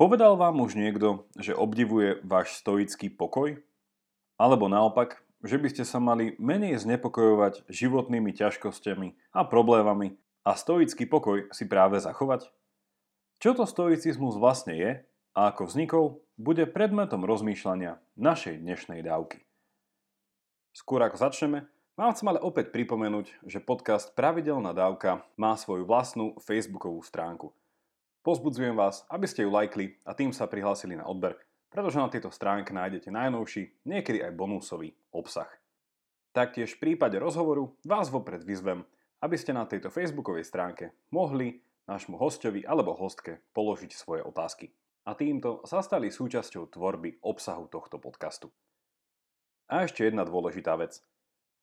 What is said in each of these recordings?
Povedal vám už niekto, že obdivuje váš stoický pokoj? Alebo naopak, že by ste sa mali menej znepokojovať životnými ťažkosťami a problémami a stoický pokoj si práve zachovať? Čo to stoicizmus vlastne je a ako vznikol, bude predmetom rozmýšľania našej dnešnej dávky. Skôr ako začneme, vám chcem ale opäť pripomenúť, že podcast Pravidelná dávka má svoju vlastnú facebookovú stránku – Pozbudzujem vás, aby ste ju lajkli a tým sa prihlásili na odber, pretože na tejto stránke nájdete najnovší, niekedy aj bonusový obsah. Taktiež v prípade rozhovoru vás vopred vyzvem, aby ste na tejto facebookovej stránke mohli nášmu hostovi alebo hostke položiť svoje otázky. A týmto sa stali súčasťou tvorby obsahu tohto podcastu. A ešte jedna dôležitá vec.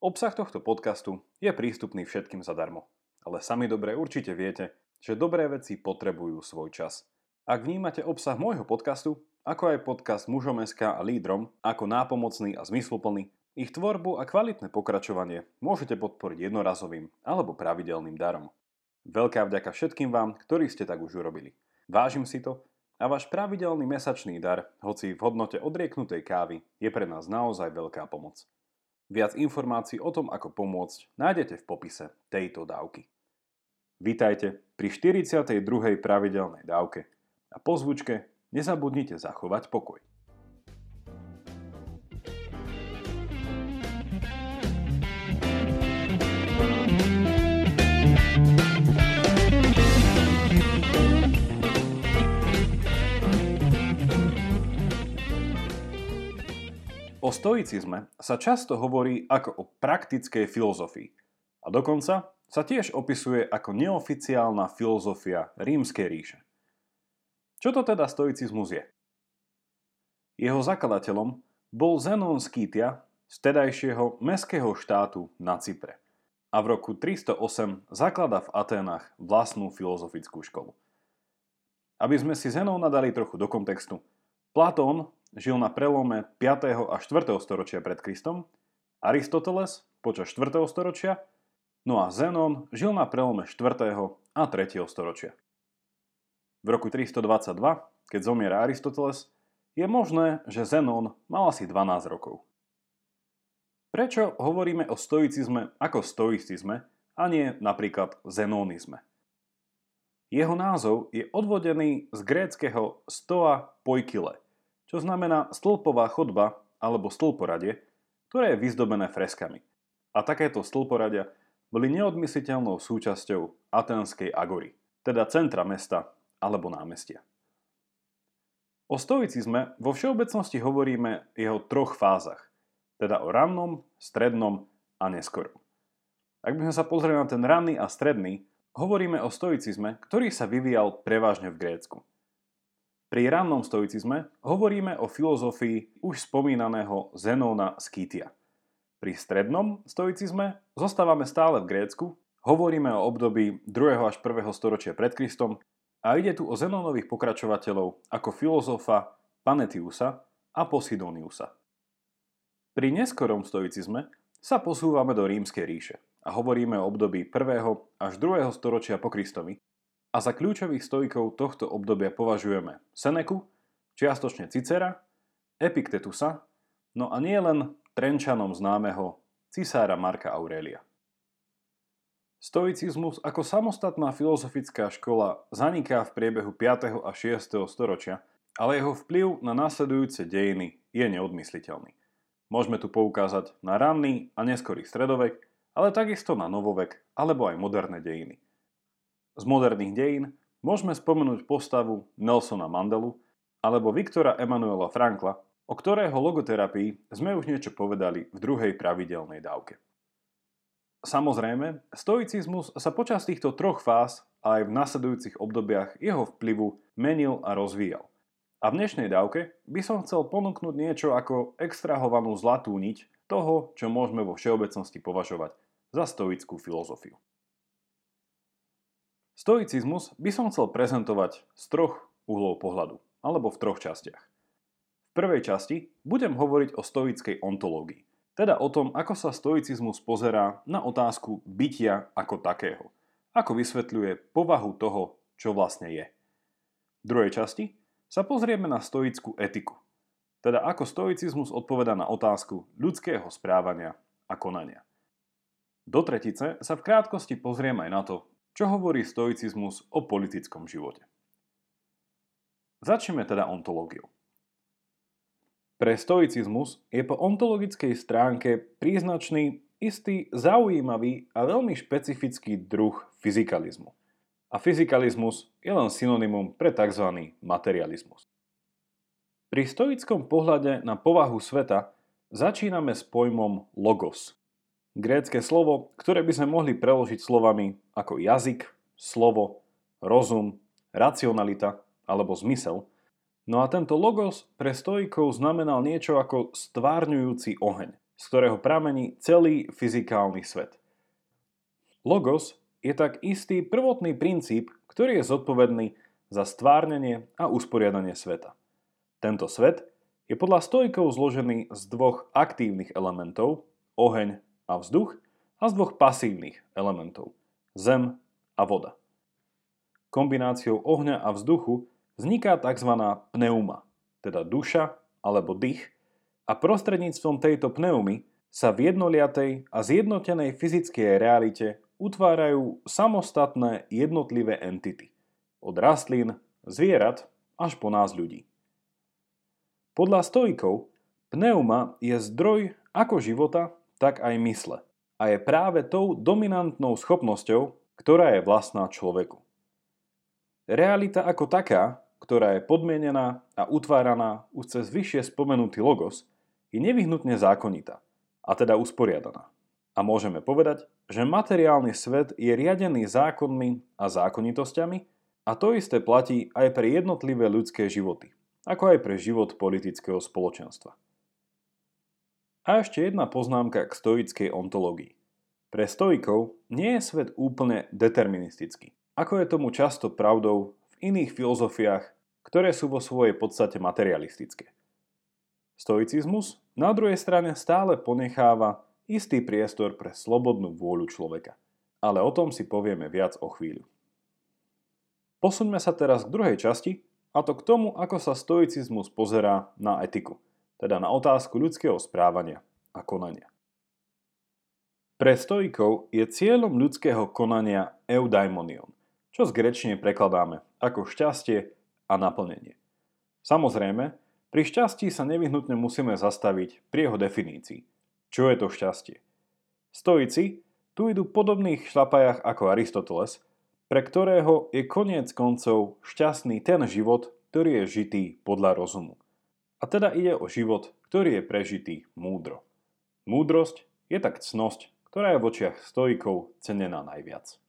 Obsah tohto podcastu je prístupný všetkým zadarmo. Ale sami dobre určite viete, že dobré veci potrebujú svoj čas. Ak vnímate obsah môjho podcastu, ako aj podcast Mužom.sk a Lídrom, ako nápomocný a zmysluplný, ich tvorbu a kvalitné pokračovanie môžete podporiť jednorazovým alebo pravidelným darom. Veľká vďaka všetkým vám, ktorí ste tak už urobili. Vážim si to a váš pravidelný mesačný dar, hoci v hodnote odrieknutej kávy, je pre nás naozaj veľká pomoc. Viac informácií o tom, ako pomôcť, nájdete v popise tejto dávky. Vítajte pri 42. pravidelnej dávke a po zvučke nezabudnite zachovať pokoj. O stoicizme sa často hovorí ako o praktickej filozofii a dokonca sa tiež opisuje ako neoficiálna filozofia rímskej ríše. Čo to teda stoicizmus je? Jeho zakladateľom bol Zenon Skýtia z tedajšieho meského štátu na Cypre a v roku 308 zaklada v Aténach vlastnú filozofickú školu. Aby sme si Zenóna dali trochu do kontextu, Platón žil na prelome 5. a 4. storočia pred Kristom, Aristoteles počas 4. storočia No a Zenon žil na prelome 4. a 3. storočia. V roku 322, keď zomiera Aristoteles, je možné, že Zenon mal asi 12 rokov. Prečo hovoríme o stoicizme ako stoicizme a nie napríklad zenonizme? Jeho názov je odvodený z gréckého stoa poikile, čo znamená stĺpová chodba alebo stĺporadie, ktoré je vyzdobené freskami. A takéto stĺporadia boli neodmysliteľnou súčasťou atenskej agory, teda centra mesta alebo námestia. O stoicizme vo všeobecnosti hovoríme jeho troch fázach, teda o rannom, strednom a neskorom. Ak by sme sa pozreli na ten ranný a stredný, hovoríme o stoicizme, ktorý sa vyvíjal prevažne v Grécku. Pri rannom stoicizme hovoríme o filozofii už spomínaného Zenóna Skýtia – pri strednom stoicizme zostávame stále v Grécku, hovoríme o období 2. až 1. storočia pred Kristom a ide tu o Zenónových pokračovateľov ako filozofa Panetiusa a Posidoniusa. Pri neskorom stoicizme sa posúvame do rímskej ríše a hovoríme o období 1. až 2. storočia po Kristovi a za kľúčových stoikov tohto obdobia považujeme Seneku, čiastočne Cicera, Epiktetusa, no a nie len Trenčanom známeho cisára Marka Aurelia. Stoicizmus ako samostatná filozofická škola zaniká v priebehu 5. a 6. storočia, ale jeho vplyv na následujúce dejiny je neodmysliteľný. Môžeme tu poukázať na ranný a neskorý stredovek, ale takisto na novovek alebo aj moderné dejiny. Z moderných dejín môžeme spomenúť postavu Nelsona Mandelu alebo Viktora Emanuela Frankla, o ktorého logoterapii sme už niečo povedali v druhej pravidelnej dávke. Samozrejme, stoicizmus sa počas týchto troch fáz aj v nasledujúcich obdobiach jeho vplyvu menil a rozvíjal. A v dnešnej dávke by som chcel ponúknuť niečo ako extrahovanú zlatú niť toho, čo môžeme vo všeobecnosti považovať za stoickú filozofiu. Stoicizmus by som chcel prezentovať z troch uhlov pohľadu, alebo v troch častiach prvej časti budem hovoriť o stoickej ontológii, teda o tom, ako sa stoicizmus pozerá na otázku bytia ako takého, ako vysvetľuje povahu toho, čo vlastne je. V druhej časti sa pozrieme na stoickú etiku. Teda ako stoicizmus odpoveda na otázku ľudského správania a konania. Do tretice sa v krátkosti pozrieme aj na to, čo hovorí stoicizmus o politickom živote. Začneme teda ontológiou. Pre stoicizmus je po ontologickej stránke príznačný istý zaujímavý a veľmi špecifický druh fyzikalizmu. A fyzikalizmus je len synonymum pre tzv. materializmus. Pri stoickom pohľade na povahu sveta začíname s pojmom logos. Grécke slovo, ktoré by sme mohli preložiť slovami ako jazyk, slovo, rozum, racionalita alebo zmysel. No a tento logos pre stoikov znamenal niečo ako stvárňujúci oheň z ktorého pramení celý fyzikálny svet. Logos je tak istý prvotný princíp, ktorý je zodpovedný za stvárnenie a usporiadanie sveta. Tento svet je podľa stojkov zložený z dvoch aktívnych elementov, oheň a vzduch, a z dvoch pasívnych elementov, zem a voda. Kombináciou ohňa a vzduchu vzniká tzv. pneuma, teda duša alebo dých, a prostredníctvom tejto pneumy sa v jednoliatej a zjednotenej fyzickej realite utvárajú samostatné jednotlivé entity. Od rastlín, zvierat až po nás ľudí. Podľa stojkov pneuma je zdroj ako života, tak aj mysle a je práve tou dominantnou schopnosťou, ktorá je vlastná človeku. Realita ako taká, ktorá je podmienená a utváraná už cez vyššie spomenutý logos, je nevyhnutne zákonitá, a teda usporiadaná. A môžeme povedať, že materiálny svet je riadený zákonmi a zákonitosťami a to isté platí aj pre jednotlivé ľudské životy, ako aj pre život politického spoločenstva. A ešte jedna poznámka k stoickej ontológii. Pre stoikov nie je svet úplne deterministický, ako je tomu často pravdou v iných filozofiách, ktoré sú vo svojej podstate materialistické. Stoicizmus na druhej strane stále ponecháva istý priestor pre slobodnú vôľu človeka. Ale o tom si povieme viac o chvíľu. Posuňme sa teraz k druhej časti, a to k tomu, ako sa stoicizmus pozerá na etiku, teda na otázku ľudského správania a konania. Pre stoikov je cieľom ľudského konania eudaimonion, čo z grečne prekladáme ako šťastie a naplnenie. Samozrejme, pri šťastí sa nevyhnutne musíme zastaviť pri jeho definícii. Čo je to šťastie? Stoici tu idú podobných šlapajach ako Aristoteles, pre ktorého je koniec koncov šťastný ten život, ktorý je žitý podľa rozumu. A teda ide o život, ktorý je prežitý múdro. Múdrosť je tak cnosť, ktorá je v očiach stoikov cenená najviac.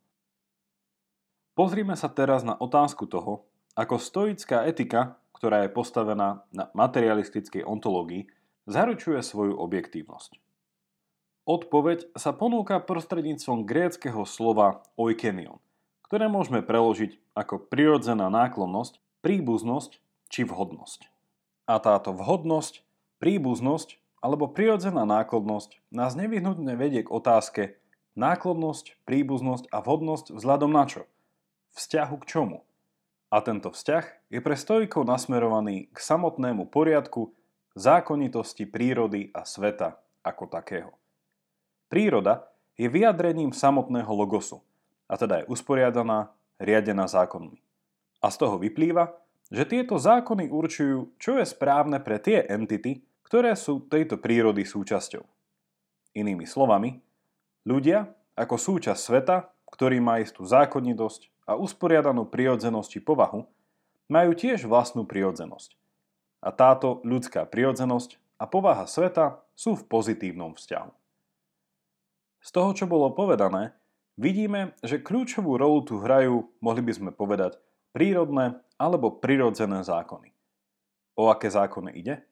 Pozrime sa teraz na otázku toho, ako stoická etika ktorá je postavená na materialistickej ontológii, zaručuje svoju objektívnosť. Odpoveď sa ponúka prostredníctvom gréckého slova oikenion, ktoré môžeme preložiť ako prirodzená náklonnosť, príbuznosť či vhodnosť. A táto vhodnosť, príbuznosť alebo prirodzená náklonnosť nás nevyhnutne vedie k otázke náklonnosť, príbuznosť a vhodnosť vzhľadom na čo? Vzťahu k čomu? A tento vzťah je pre stojkov nasmerovaný k samotnému poriadku, zákonitosti prírody a sveta ako takého. Príroda je vyjadrením samotného logosu, a teda je usporiadaná, riadená zákonmi. A z toho vyplýva, že tieto zákony určujú, čo je správne pre tie entity, ktoré sú tejto prírody súčasťou. Inými slovami, ľudia ako súčasť sveta, ktorý má istú zákonitosť, a usporiadanú prirodzenosť či povahu, majú tiež vlastnú prirodzenosť. A táto ľudská prirodzenosť a povaha sveta sú v pozitívnom vzťahu. Z toho, čo bolo povedané, vidíme, že kľúčovú rolu tu hrajú, mohli by sme povedať, prírodné alebo prirodzené zákony. O aké zákony ide?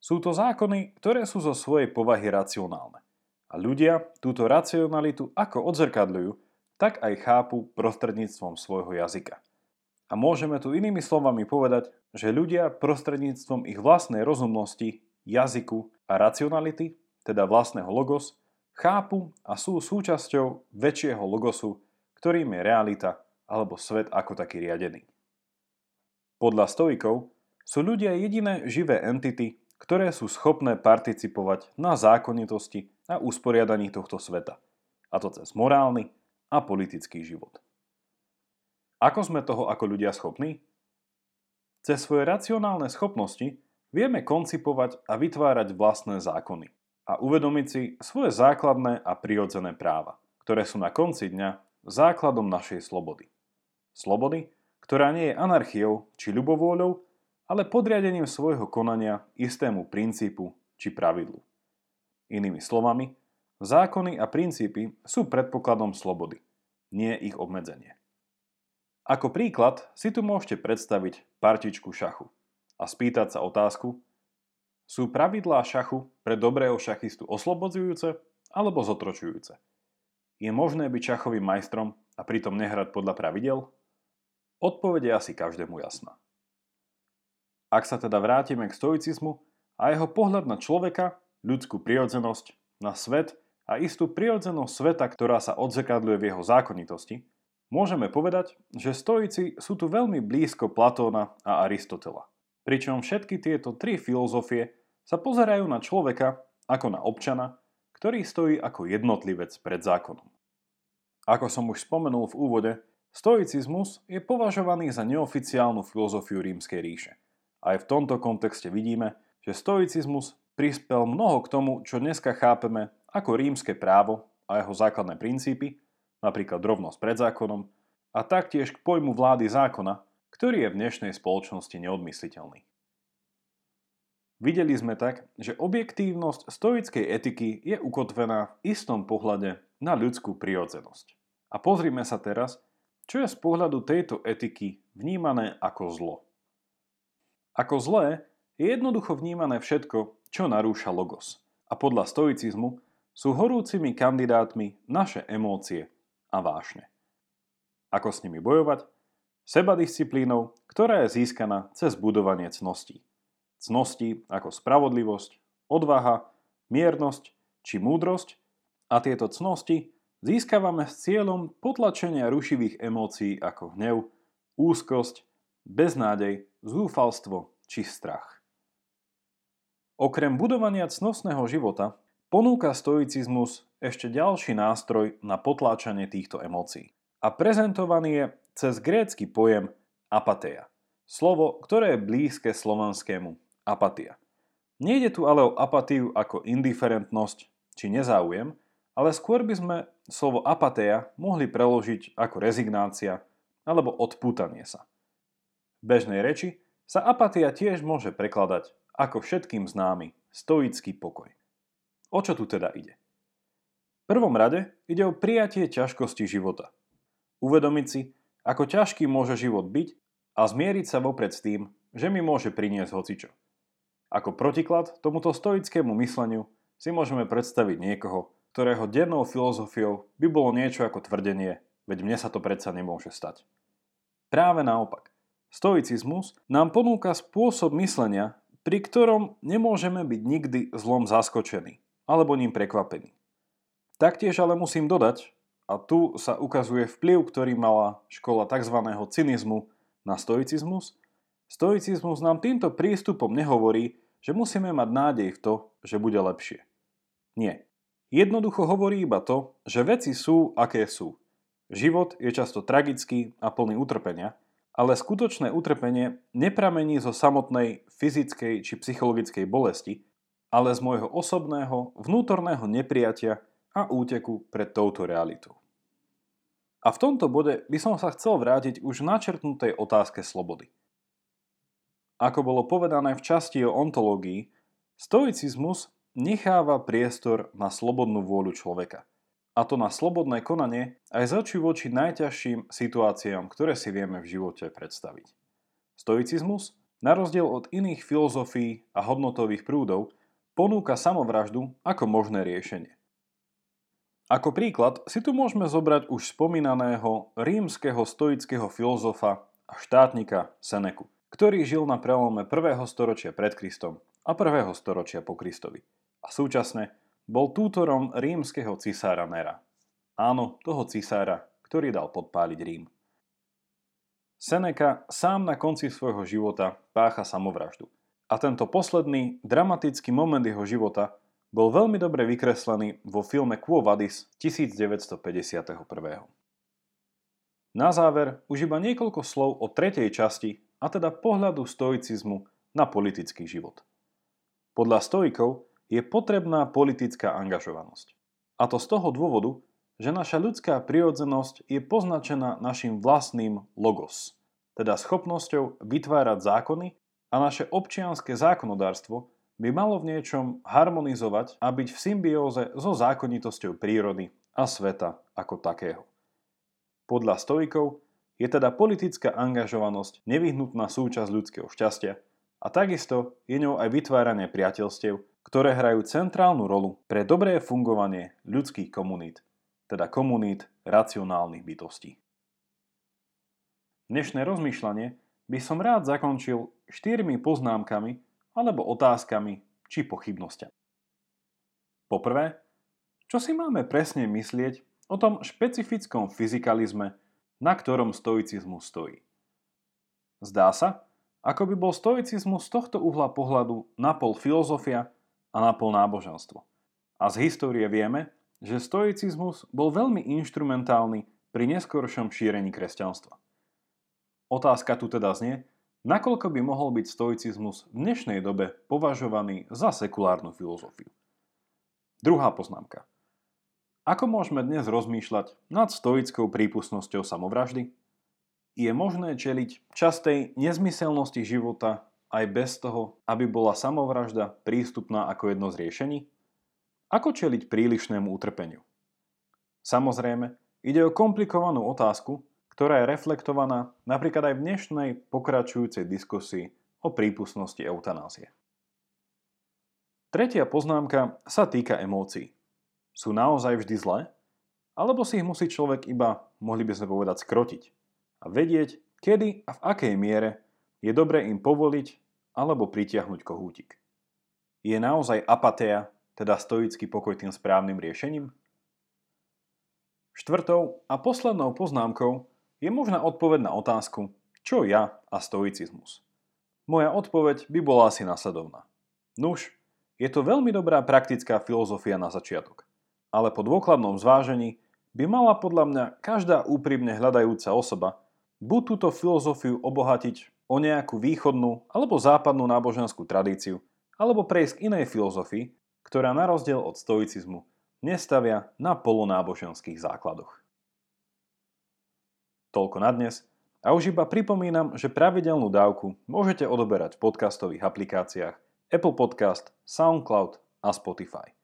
Sú to zákony, ktoré sú zo svojej povahy racionálne. A ľudia túto racionalitu ako odzrkadľujú tak aj chápu prostredníctvom svojho jazyka. A môžeme tu inými slovami povedať, že ľudia prostredníctvom ich vlastnej rozumnosti, jazyku a racionality, teda vlastného logos, chápu a sú súčasťou väčšieho logosu, ktorým je realita alebo svet ako taký riadený. Podľa stoikov sú ľudia jediné živé entity, ktoré sú schopné participovať na zákonitosti a usporiadaní tohto sveta. A to cez morálny a politický život. Ako sme toho ako ľudia schopní? Cez svoje racionálne schopnosti vieme koncipovať a vytvárať vlastné zákony a uvedomiť si svoje základné a prirodzené práva, ktoré sú na konci dňa základom našej slobody. Slobody, ktorá nie je anarchiou či ľubovôľou, ale podriadením svojho konania istému princípu či pravidlu. Inými slovami, zákony a princípy sú predpokladom slobody, nie ich obmedzenie. Ako príklad si tu môžete predstaviť partičku šachu a spýtať sa otázku, sú pravidlá šachu pre dobrého šachistu oslobodzujúce alebo zotročujúce? Je možné byť šachovým majstrom a pritom nehrať podľa pravidel? Odpovede asi každému jasná. Ak sa teda vrátime k stoicizmu a jeho pohľad na človeka, ľudskú prirodzenosť, na svet a istú prirodzenosť sveta, ktorá sa odzekadľuje v jeho zákonitosti, môžeme povedať, že stoici sú tu veľmi blízko Platóna a Aristotela. Pričom všetky tieto tri filozofie sa pozerajú na človeka ako na občana, ktorý stojí ako jednotlivec pred zákonom. Ako som už spomenul v úvode, stoicizmus je považovaný za neoficiálnu filozofiu rímskej ríše – aj v tomto kontexte vidíme, že stoicizmus prispel mnoho k tomu, čo dneska chápeme ako rímske právo a jeho základné princípy, napríklad rovnosť pred zákonom, a taktiež k pojmu vlády zákona, ktorý je v dnešnej spoločnosti neodmysliteľný. Videli sme tak, že objektívnosť stoickej etiky je ukotvená v istom pohľade na ľudskú prirodzenosť. A pozrime sa teraz, čo je z pohľadu tejto etiky vnímané ako zlo. Ako zlé je jednoducho vnímané všetko, čo narúša logos. A podľa stoicizmu sú horúcimi kandidátmi naše emócie a vášne. Ako s nimi bojovať? Sebadisciplínou, ktorá je získaná cez budovanie cností. Cnosti ako spravodlivosť, odvaha, miernosť či múdrosť a tieto cnosti získavame s cieľom potlačenia rušivých emócií ako hnev, úzkosť, beznádej, zúfalstvo či strach. Okrem budovania cnostného života ponúka stoicizmus ešte ďalší nástroj na potláčanie týchto emócií. A prezentovaný je cez grécky pojem apatia. Slovo, ktoré je blízke slovanskému apatia. Nejde tu ale o apatiu ako indiferentnosť či nezáujem, ale skôr by sme slovo apatia mohli preložiť ako rezignácia alebo odpútanie sa bežnej reči sa apatia tiež môže prekladať ako všetkým známy stoický pokoj. O čo tu teda ide? V prvom rade ide o prijatie ťažkosti života. Uvedomiť si, ako ťažký môže život byť a zmieriť sa vopred s tým, že mi môže priniesť hocičo. Ako protiklad tomuto stoickému mysleniu si môžeme predstaviť niekoho, ktorého dennou filozofiou by bolo niečo ako tvrdenie, veď mne sa to predsa nemôže stať. Práve naopak. Stoicizmus nám ponúka spôsob myslenia, pri ktorom nemôžeme byť nikdy zlom zaskočení alebo ním prekvapení. Taktiež ale musím dodať, a tu sa ukazuje vplyv, ktorý mala škola tzv. cynizmu na stoicizmus, stoicizmus nám týmto prístupom nehovorí, že musíme mať nádej v to, že bude lepšie. Nie. Jednoducho hovorí iba to, že veci sú, aké sú. Život je často tragický a plný utrpenia ale skutočné utrpenie nepramení zo samotnej fyzickej či psychologickej bolesti, ale z môjho osobného, vnútorného nepriatia a úteku pred touto realitou. A v tomto bode by som sa chcel vrátiť už načrtnutej otázke slobody. Ako bolo povedané v časti o ontológii, stoicizmus necháva priestor na slobodnú vôľu človeka – a to na slobodné konanie aj z oči voči najťažším situáciám, ktoré si vieme v živote predstaviť. Stoicizmus, na rozdiel od iných filozofií a hodnotových prúdov, ponúka samovraždu ako možné riešenie. Ako príklad si tu môžeme zobrať už spomínaného rímskeho stoického filozofa a štátnika Seneku, ktorý žil na prelome 1. storočia pred Kristom a 1. storočia po Kristovi a súčasne bol tútorom rímskeho cisára Nera. Áno, toho cisára, ktorý dal podpáliť Rím. Seneca sám na konci svojho života pácha samovraždu. A tento posledný, dramatický moment jeho života bol veľmi dobre vykreslený vo filme Quo Vadis 1951. Na záver už iba niekoľko slov o tretej časti, a teda pohľadu stoicizmu na politický život. Podľa stoikov je potrebná politická angažovanosť. A to z toho dôvodu, že naša ľudská prirodzenosť je poznačená našim vlastným logos, teda schopnosťou vytvárať zákony a naše občianské zákonodárstvo by malo v niečom harmonizovať a byť v symbióze so zákonitosťou prírody a sveta ako takého. Podľa stoikov je teda politická angažovanosť nevyhnutná súčasť ľudského šťastia a takisto je ňou aj vytváranie priateľstiev, ktoré hrajú centrálnu rolu pre dobré fungovanie ľudských komunít teda komunít racionálnych bytostí. Dnešné rozmýšľanie by som rád zakončil štyrmi poznámkami alebo otázkami či pochybnosťami. Poprvé, čo si máme presne myslieť o tom špecifickom fyzikalizme, na ktorom stoicizmus stojí? Zdá sa, ako by bol stoicizmus z tohto uhla pohľadu napol filozofia a napol náboženstvo. A z histórie vieme, že stoicizmus bol veľmi inštrumentálny pri neskoršom šírení kresťanstva. Otázka tu teda znie, nakoľko by mohol byť stoicizmus v dnešnej dobe považovaný za sekulárnu filozofiu. Druhá poznámka. Ako môžeme dnes rozmýšľať nad stoickou prípustnosťou samovraždy? Je možné čeliť častej nezmyselnosti života aj bez toho, aby bola samovražda prístupná ako jedno z riešení? Ako čeliť prílišnému utrpeniu? Samozrejme, ide o komplikovanú otázku, ktorá je reflektovaná napríklad aj v dnešnej pokračujúcej diskusii o prípustnosti eutanázie. Tretia poznámka sa týka emócií. Sú naozaj vždy zlé? Alebo si ich musí človek iba, mohli by sme povedať, skrotiť a vedieť, kedy a v akej miere je dobre im povoliť alebo pritiahnuť kohútik. Je naozaj apatia teda stoický pokoj tým správnym riešením? Štvrtou a poslednou poznámkou je možná odpoveď na otázku, čo ja a stoicizmus. Moja odpoveď by bola asi nasledovná. Nuž, je to veľmi dobrá praktická filozofia na začiatok, ale po dôkladnom zvážení by mala podľa mňa každá úprimne hľadajúca osoba buď túto filozofiu obohatiť o nejakú východnú alebo západnú náboženskú tradíciu, alebo prejsť k inej filozofii, ktorá na rozdiel od stoicizmu nestavia na polonáboženských základoch. Toľko na dnes a už iba pripomínam, že pravidelnú dávku môžete odoberať v podcastových aplikáciách Apple Podcast, SoundCloud a Spotify.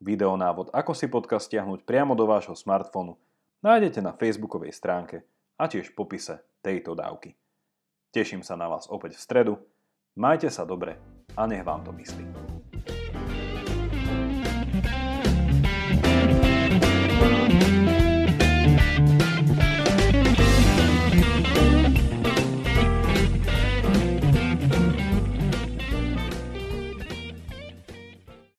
Videonávod, ako si podcast stiahnuť priamo do vášho smartfónu, nájdete na facebookovej stránke a tiež v popise tejto dávky. Teším sa na vás opäť v stredu, majte sa dobre a nech vám to myslí.